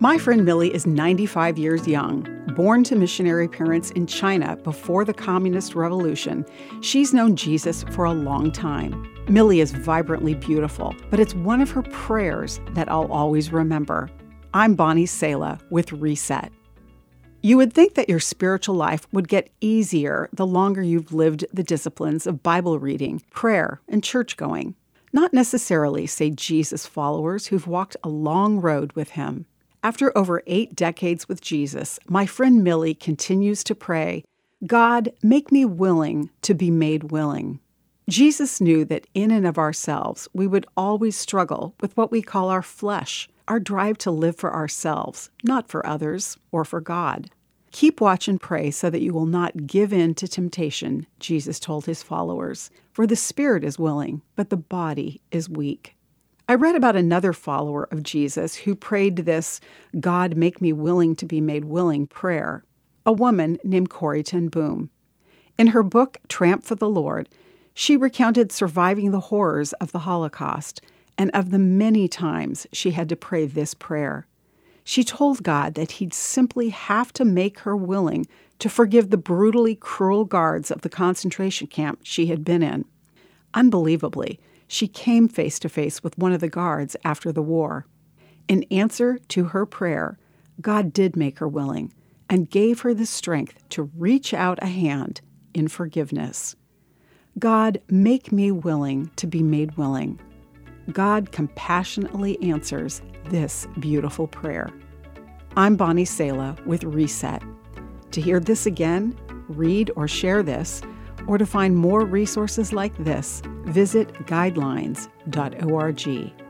My friend Millie is 95 years young. Born to missionary parents in China before the Communist Revolution, she's known Jesus for a long time. Millie is vibrantly beautiful, but it's one of her prayers that I'll always remember. I'm Bonnie Sala with Reset. You would think that your spiritual life would get easier the longer you've lived the disciplines of Bible reading, prayer, and church going. Not necessarily, say Jesus followers who've walked a long road with him. After over eight decades with Jesus, my friend Millie continues to pray, God, make me willing to be made willing. Jesus knew that in and of ourselves, we would always struggle with what we call our flesh, our drive to live for ourselves, not for others or for God. Keep watch and pray so that you will not give in to temptation, Jesus told his followers, for the spirit is willing, but the body is weak. I read about another follower of Jesus who prayed this God make me willing to be made willing prayer, a woman named Corrie ten Boom. In her book, Tramp for the Lord, she recounted surviving the horrors of the Holocaust and of the many times she had to pray this prayer. She told God that He'd simply have to make her willing to forgive the brutally cruel guards of the concentration camp she had been in. Unbelievably, she came face to face with one of the guards after the war. In answer to her prayer, God did make her willing and gave her the strength to reach out a hand in forgiveness. God, make me willing to be made willing. God compassionately answers this beautiful prayer. I'm Bonnie Sala with Reset. To hear this again, read or share this, or to find more resources like this, visit guidelines.org.